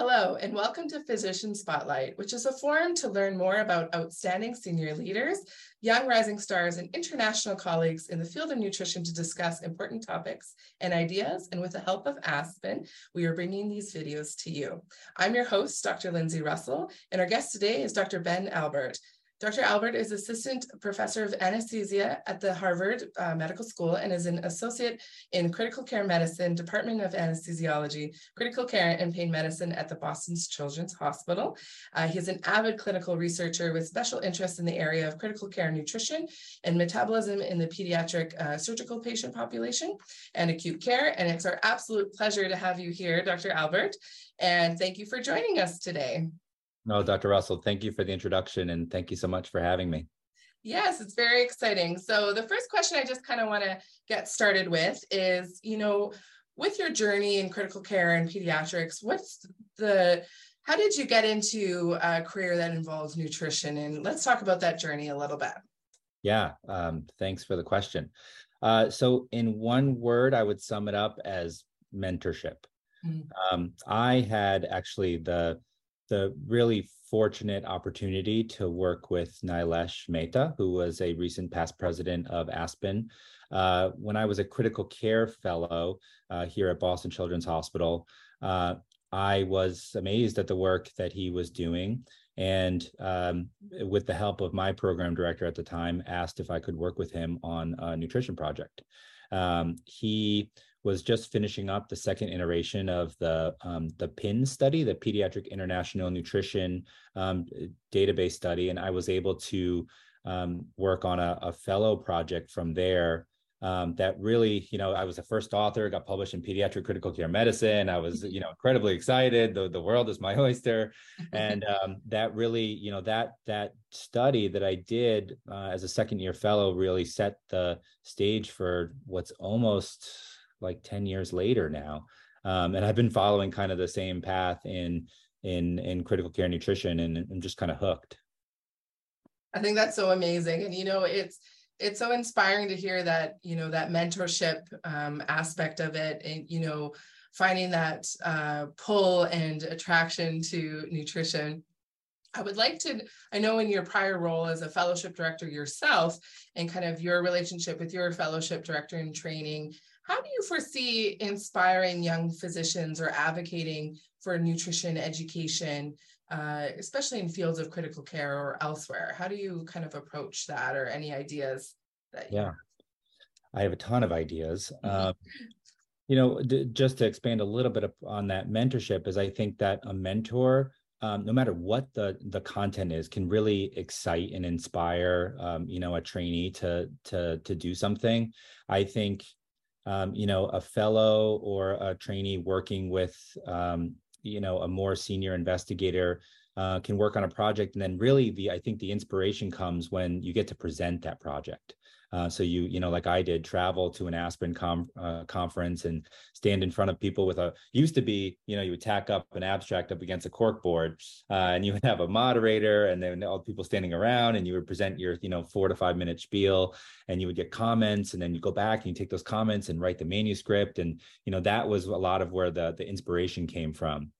Hello, and welcome to Physician Spotlight, which is a forum to learn more about outstanding senior leaders, young rising stars, and international colleagues in the field of nutrition to discuss important topics and ideas. And with the help of Aspen, we are bringing these videos to you. I'm your host, Dr. Lindsay Russell, and our guest today is Dr. Ben Albert. Dr. Albert is assistant professor of anesthesia at the Harvard uh, Medical School and is an associate in critical care medicine, Department of Anesthesiology, critical care and pain medicine at the Boston Children's Hospital. Uh, he is an avid clinical researcher with special interest in the area of critical care nutrition and metabolism in the pediatric uh, surgical patient population and acute care. And it's our absolute pleasure to have you here, Dr. Albert. And thank you for joining us today. No, Dr. Russell, thank you for the introduction and thank you so much for having me. Yes, it's very exciting. So the first question I just kind of want to get started with is, you know, with your journey in critical care and pediatrics, what's the how did you get into a career that involves nutrition? And let's talk about that journey a little bit. Yeah, um, thanks for the question. Uh, so, in one word, I would sum it up as mentorship. Mm-hmm. Um, I had actually the the really fortunate opportunity to work with Nilesh Mehta, who was a recent past president of Aspen. Uh, when I was a critical care fellow uh, here at Boston Children's Hospital, uh, I was amazed at the work that he was doing. And um, with the help of my program director at the time, asked if I could work with him on a nutrition project. Um, he was just finishing up the second iteration of the um, the PIN study, the Pediatric International Nutrition um, Database study, and I was able to um, work on a, a, fellow project from there. Um, that really, you know, I was the first author, got published in Pediatric Critical Care Medicine. I was, you know, incredibly excited. The, the world is my oyster, and um, that really, you know, that that study that I did uh, as a second year fellow really set the stage for what's almost like 10 years later now. Um, and I've been following kind of the same path in in in critical care nutrition and I'm just kind of hooked. I think that's so amazing. And you know, it's it's so inspiring to hear that, you know, that mentorship um, aspect of it and you know, finding that uh, pull and attraction to nutrition. I would like to, I know in your prior role as a fellowship director yourself and kind of your relationship with your fellowship director in training, how do you foresee inspiring young physicians or advocating for nutrition education, uh, especially in fields of critical care or elsewhere? How do you kind of approach that or any ideas that yeah. Have? I have a ton of ideas. Uh, you know, d- just to expand a little bit on that mentorship, is I think that a mentor, um, no matter what the the content is, can really excite and inspire, um, you know, a trainee to to to do something. I think um, you know, a fellow or a trainee working with, um, you know, a more senior investigator uh, can work on a project. And then really the, I think the inspiration comes when you get to present that project. Uh, so you, you know, like I did, travel to an Aspen com- uh, conference and stand in front of people with a. Used to be, you know, you would tack up an abstract up against a cork board, uh, and you would have a moderator, and then all the people standing around, and you would present your, you know, four to five minute spiel, and you would get comments, and then you go back and you take those comments and write the manuscript, and you know that was a lot of where the the inspiration came from.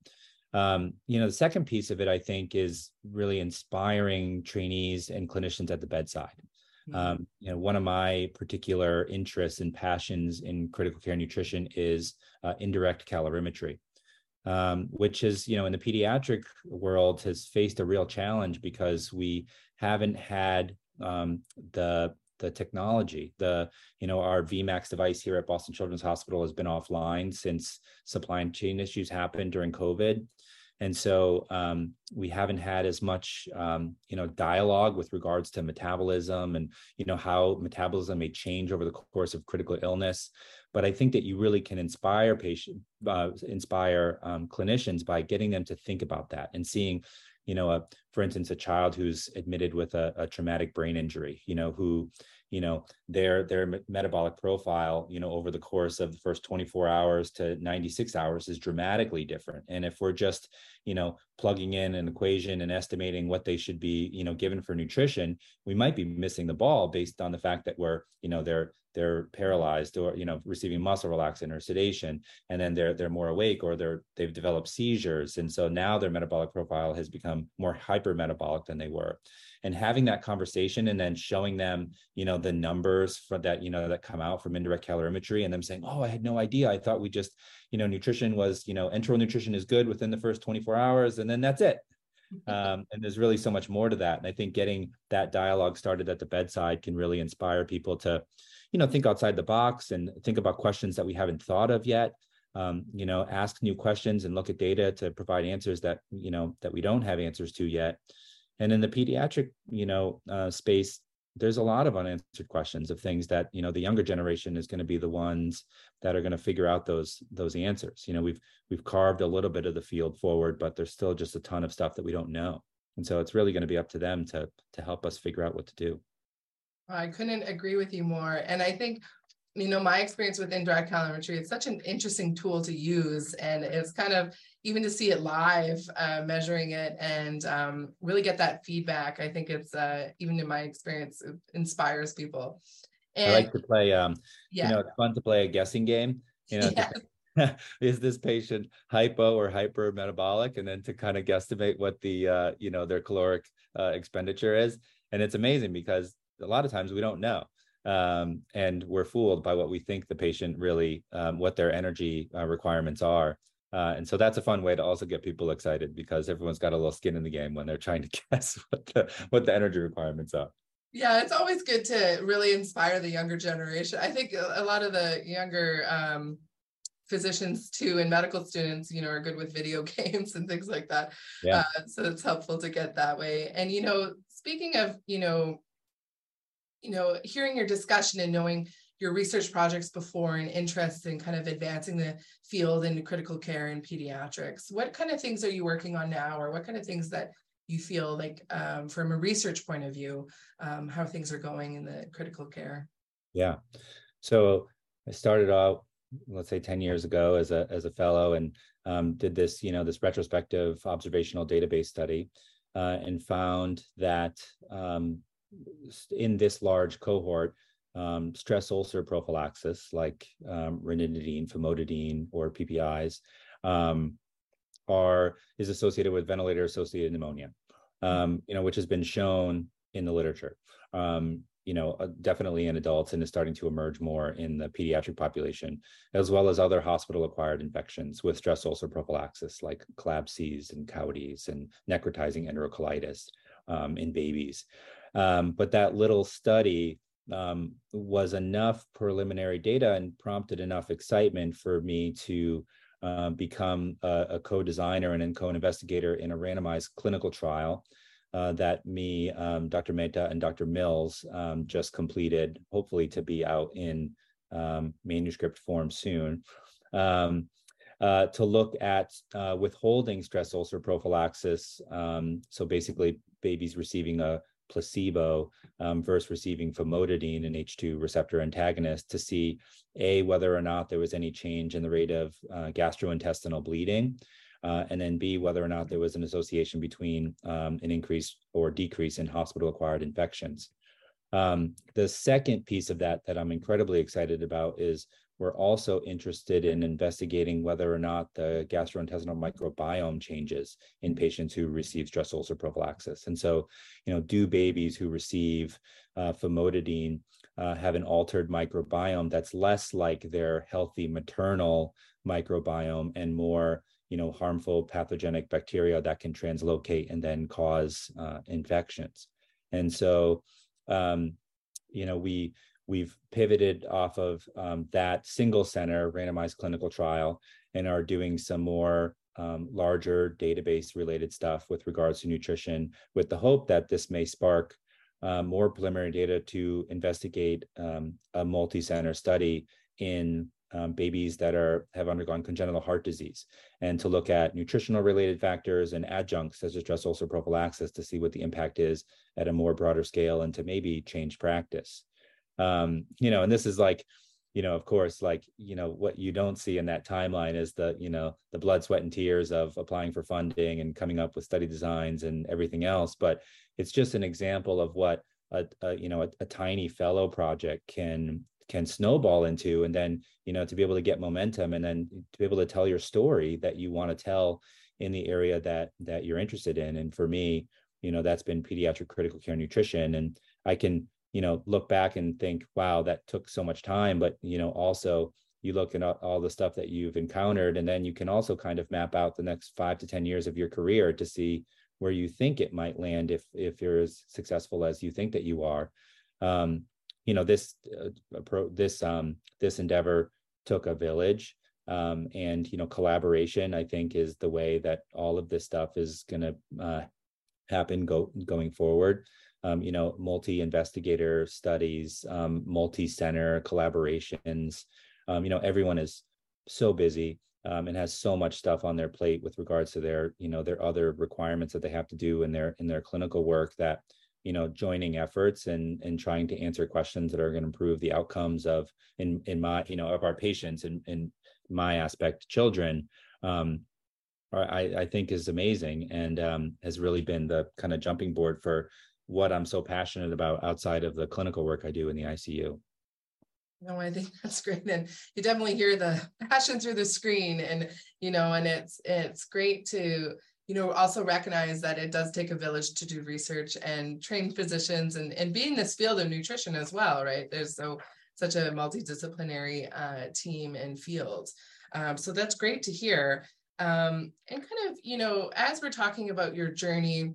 Um, you know, the second piece of it, I think, is really inspiring trainees and clinicians at the bedside. Mm-hmm. Um, you know, one of my particular interests and passions in critical care nutrition is uh, indirect calorimetry, um, which is, you know, in the pediatric world has faced a real challenge because we haven't had um, the the technology. The you know our VMAX device here at Boston Children's Hospital has been offline since supply chain issues happened during COVID, and so um, we haven't had as much um, you know dialogue with regards to metabolism and you know how metabolism may change over the course of critical illness. But i think that you really can inspire patient uh, inspire um, clinicians by getting them to think about that and seeing you know a for instance, a child who's admitted with a, a traumatic brain injury, you know, who you know their their metabolic profile you know over the course of the first 24 hours to 96 hours is dramatically different. And if we're just you know plugging in an equation and estimating what they should be you know given for nutrition we might be missing the ball based on the fact that we're you know they're they're paralyzed or you know receiving muscle relaxant or sedation and then they're they're more awake or they're they've developed seizures. And so now their metabolic profile has become more hypermetabolic than they were. And having that conversation and then showing them you know the numbers for that you know that come out from indirect calorimetry and them saying oh i had no idea. I thought we just you know nutrition was you know enteral nutrition is good within the first 24 hours and then that's it. Um, and there's really so much more to that. And i think getting that dialogue started at the bedside can really inspire people to you know think outside the box and think about questions that we haven't thought of yet. Um, you know ask new questions and look at data to provide answers that you know that we don't have answers to yet. And in the pediatric you know uh, space there's a lot of unanswered questions of things that you know the younger generation is going to be the ones that are going to figure out those those answers. You know we've we've carved a little bit of the field forward but there's still just a ton of stuff that we don't know. And so it's really going to be up to them to to help us figure out what to do i couldn't agree with you more and i think you know my experience with indirect calorimetry it's such an interesting tool to use and it's kind of even to see it live, uh, measuring it and um, really get that feedback. I think it's uh, even in my experience, it inspires people. And, I like to play. Um, yeah. You know, it's fun to play a guessing game. You know, yes. is this patient hypo or hyper metabolic, and then to kind of guesstimate what the uh, you know their caloric uh, expenditure is, and it's amazing because a lot of times we don't know um, and we're fooled by what we think the patient really um, what their energy uh, requirements are uh, and so that's a fun way to also get people excited because everyone's got a little skin in the game when they're trying to guess what the what the energy requirements are. Yeah, it's always good to really inspire the younger generation. I think a lot of the younger um, physicians too and medical students, you know, are good with video games and things like that. Yeah. Uh, so it's helpful to get that way. And you know, speaking of, you know, you know, hearing your discussion and knowing your research projects before and interest in kind of advancing the field in critical care and pediatrics. What kind of things are you working on now, or what kind of things that you feel like um, from a research point of view, um, how things are going in the critical care? Yeah. So I started out, let's say 10 years ago as a, as a fellow and um, did this, you know, this retrospective observational database study uh, and found that um, in this large cohort, um, stress ulcer prophylaxis like um, ranitidine, famotidine, or PPIs um, are is associated with ventilator-associated pneumonia, um, you know, which has been shown in the literature. Um, you know, uh, definitely in adults and is starting to emerge more in the pediatric population, as well as other hospital-acquired infections with stress ulcer prophylaxis like CLABSIs and CAUTIs and necrotizing enterocolitis in babies. But that little study um, was enough preliminary data and prompted enough excitement for me to uh, become a, a, co-designer and co-investigator in a randomized clinical trial uh, that me, um, Dr. Mehta, and Dr. Mills um, just completed, hopefully to be out in um, manuscript form soon. Um, uh, to look at uh, withholding stress ulcer prophylaxis. Um, so basically, babies receiving a placebo um, versus receiving famotidine, an H2 receptor antagonist, to see A, whether or not there was any change in the rate of uh, gastrointestinal bleeding, uh, and then B, whether or not there was an association between um, an increase or decrease in hospital acquired infections. Um, the second piece of that that I'm incredibly excited about is we're also interested in investigating whether or not the gastrointestinal microbiome changes in patients who receive stress ulcer prophylaxis. And so, you know, do babies who receive uh, famotidine uh, have an altered microbiome that's less like their healthy maternal microbiome and more, you know, harmful pathogenic bacteria that can translocate and then cause uh, infections. And so, um, you know, we we've pivoted off of um, that single center randomized clinical trial and are doing some more um, larger database related stuff with regards to nutrition with the hope that this may spark uh, more preliminary data to investigate um, a multi-center study in um, babies that are have undergone congenital heart disease and to look at nutritional related factors and adjuncts such as stress ulcer prophylaxis to see what the impact is at a more broader scale and to maybe change practice um, you know and this is like you know of course like you know what you don't see in that timeline is the you know the blood sweat and tears of applying for funding and coming up with study designs and everything else. But it's just an example of what a, a you know a, a, tiny fellow project can can snowball into. And then you know to be able to get momentum and then to be able to tell your story that you want to tell in the area that that you're interested in. And for me you know that's been pediatric critical care nutrition. And i can you know look back and think wow that took so much time but you know also you look at all the stuff that you've encountered and then you can also kind of map out the next five to ten years of your career to see where you think it might land if if you're as successful as you think that you are. Um, you know this uh, this um, this endeavor took a village um, and you know collaboration i think is the way that all of this stuff is going to uh, happen go going forward um, you know, multi-investigator studies, um, multi-center collaborations. Um, you know, everyone is so busy um, and has so much stuff on their plate with regards to their, you know, their other requirements that they have to do in their in their clinical work. That you know, joining efforts and and trying to answer questions that are going to improve the outcomes of in in my you know of our patients and in my aspect children. Um, I, I think is amazing and um, has really been the kind of jumping board for what I'm so passionate about outside of the clinical work I do in the ICU. No, I think that's great. And you definitely hear the passion through the screen and, you know, and it's, it's great to, you know, also recognize that it does take a village to do research and train physicians and, and be in this field of nutrition as well, right? There's so, such a multidisciplinary uh, team and field. Um, so that's great to hear. Um, and kind of, you know, as we're talking about your journey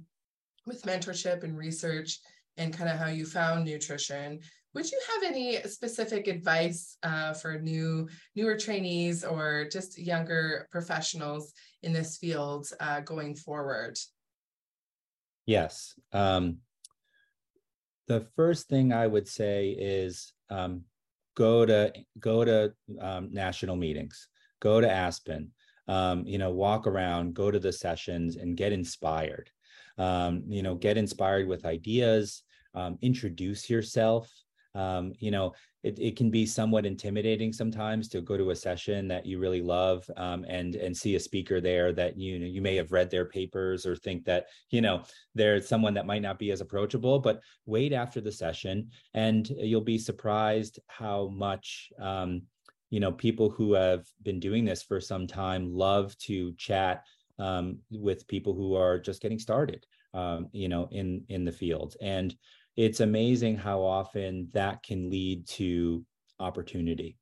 with mentorship and research and kind of how you found nutrition would you have any specific advice uh, for new newer trainees or just younger professionals in this field uh, going forward? Yes um, the first thing i would say is um, go to go to um, national meetings go to aspen um, you know walk around go to the sessions and get inspired um, you know get inspired with ideas um, introduce yourself. Um, you know it, it can be somewhat intimidating sometimes to go to a session that you really love um, and and see a speaker there that you know you may have read their papers or think that you know there's someone that might not be as approachable but wait after the session and you'll be surprised how much um, you know people who have been doing this for some time love to chat um, with people who are just getting started, um, you know, in in the field. And it's amazing how often that can lead to opportunity.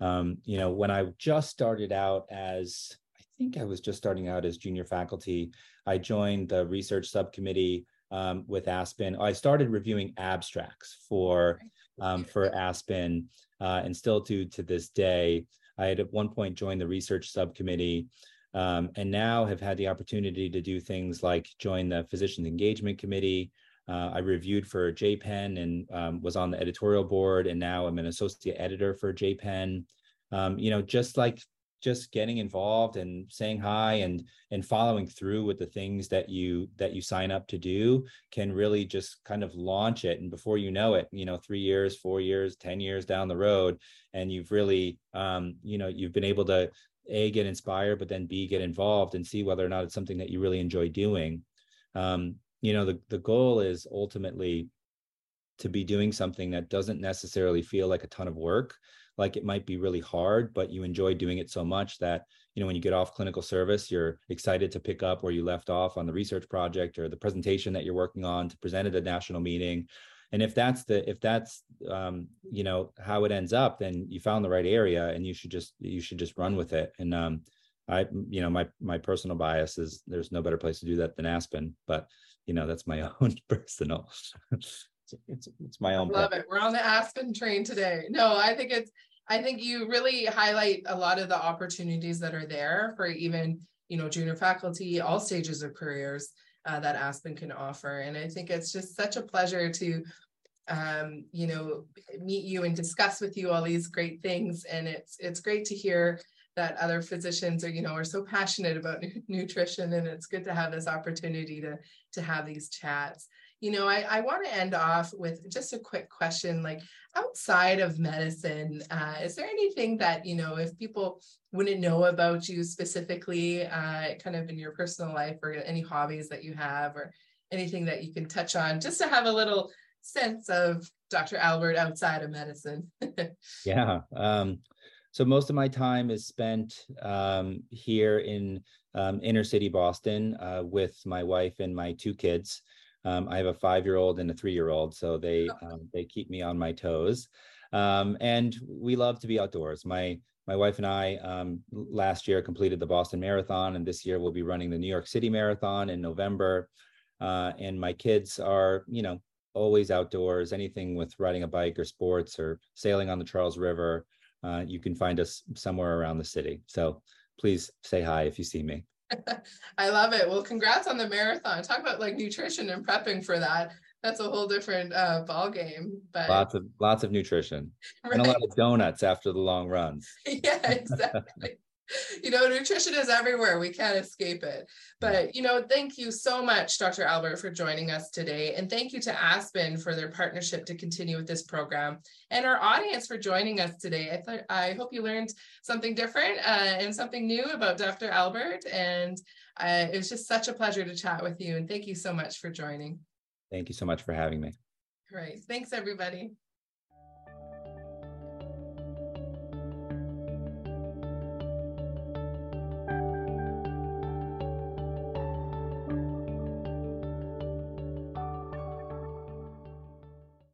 Um, you know, when I just started out as I think I was just starting out as junior faculty, I joined the research subcommittee um, with Aspen. I started reviewing abstracts for um, for Aspen, uh, and still do to this day. I had at one point joined the research subcommittee um, and now have had the opportunity to do things like join the Physicians Engagement Committee. Uh, I reviewed for JPEN and um, was on the editorial board, and now I'm an associate editor for JPEN. Um, you know, just like just getting involved and saying hi and and following through with the things that you that you sign up to do can really just kind of launch it and before you know it you know three years four years ten years down the road and you've really um, you know you've been able to a get inspired but then b get involved and see whether or not it's something that you really enjoy doing. Um, you know the, the goal is ultimately to be doing something that doesn't necessarily feel like a ton of work like it might be really hard but you enjoy doing it so much that you know when you get off clinical service you're excited to pick up where you left off on the research project or the presentation that you're working on to present at a national meeting and if that's the if that's um, you know how it ends up then you found the right area and you should just you should just run with it. And um, i you know my my personal bias is there's no better place to do that than aspen but you know that's my own personal it's, it's, it's my own love it. we're on the aspen train today. No i think it's i think you really highlight a lot of the opportunities that are there for even you know junior faculty all stages of careers uh, that Aspen can offer. And I think it's just such a pleasure to um, you know, meet you and discuss with you all these great things. And it's it's great to hear that other physicians are, you know, are so passionate about nutrition. And it's good to have this opportunity to to have these chats. You know, I, I want to end off with just a quick question like outside of medicine, uh, is there anything that, you know, if people wouldn't know about you specifically, uh, kind of in your personal life or any hobbies that you have or anything that you can touch on just to have a little sense of Dr. Albert outside of medicine? yeah. Um, so most of my time is spent um, here in um, inner city Boston uh, with my wife and my two kids. Um, I have a five-year-old and a three-year-old, so they oh. um, they keep me on my toes. Um, and we love to be outdoors. My my wife and I um, last year completed the Boston Marathon, and this year we'll be running the New York City Marathon in November. Uh, and my kids are, you know, always outdoors. Anything with riding a bike or sports or sailing on the Charles River, uh, you can find us somewhere around the city. So please say hi if you see me. I love it. Well, congrats on the marathon. Talk about like nutrition and prepping for that. That's a whole different uh, ball game. But lots of lots of nutrition right. and a lot of donuts after the long runs. yeah, exactly. you know, nutrition is everywhere. We can't escape it. But, you know, thank you so much, Dr. Albert, for joining us today. And thank you to Aspen for their partnership to continue with this program and our audience for joining us today. I thought I hope you learned something different uh, and something new about Dr. Albert. And uh, it was just such a pleasure to chat with you. And thank you so much for joining. Thank you so much for having me. Great. Thanks, everybody.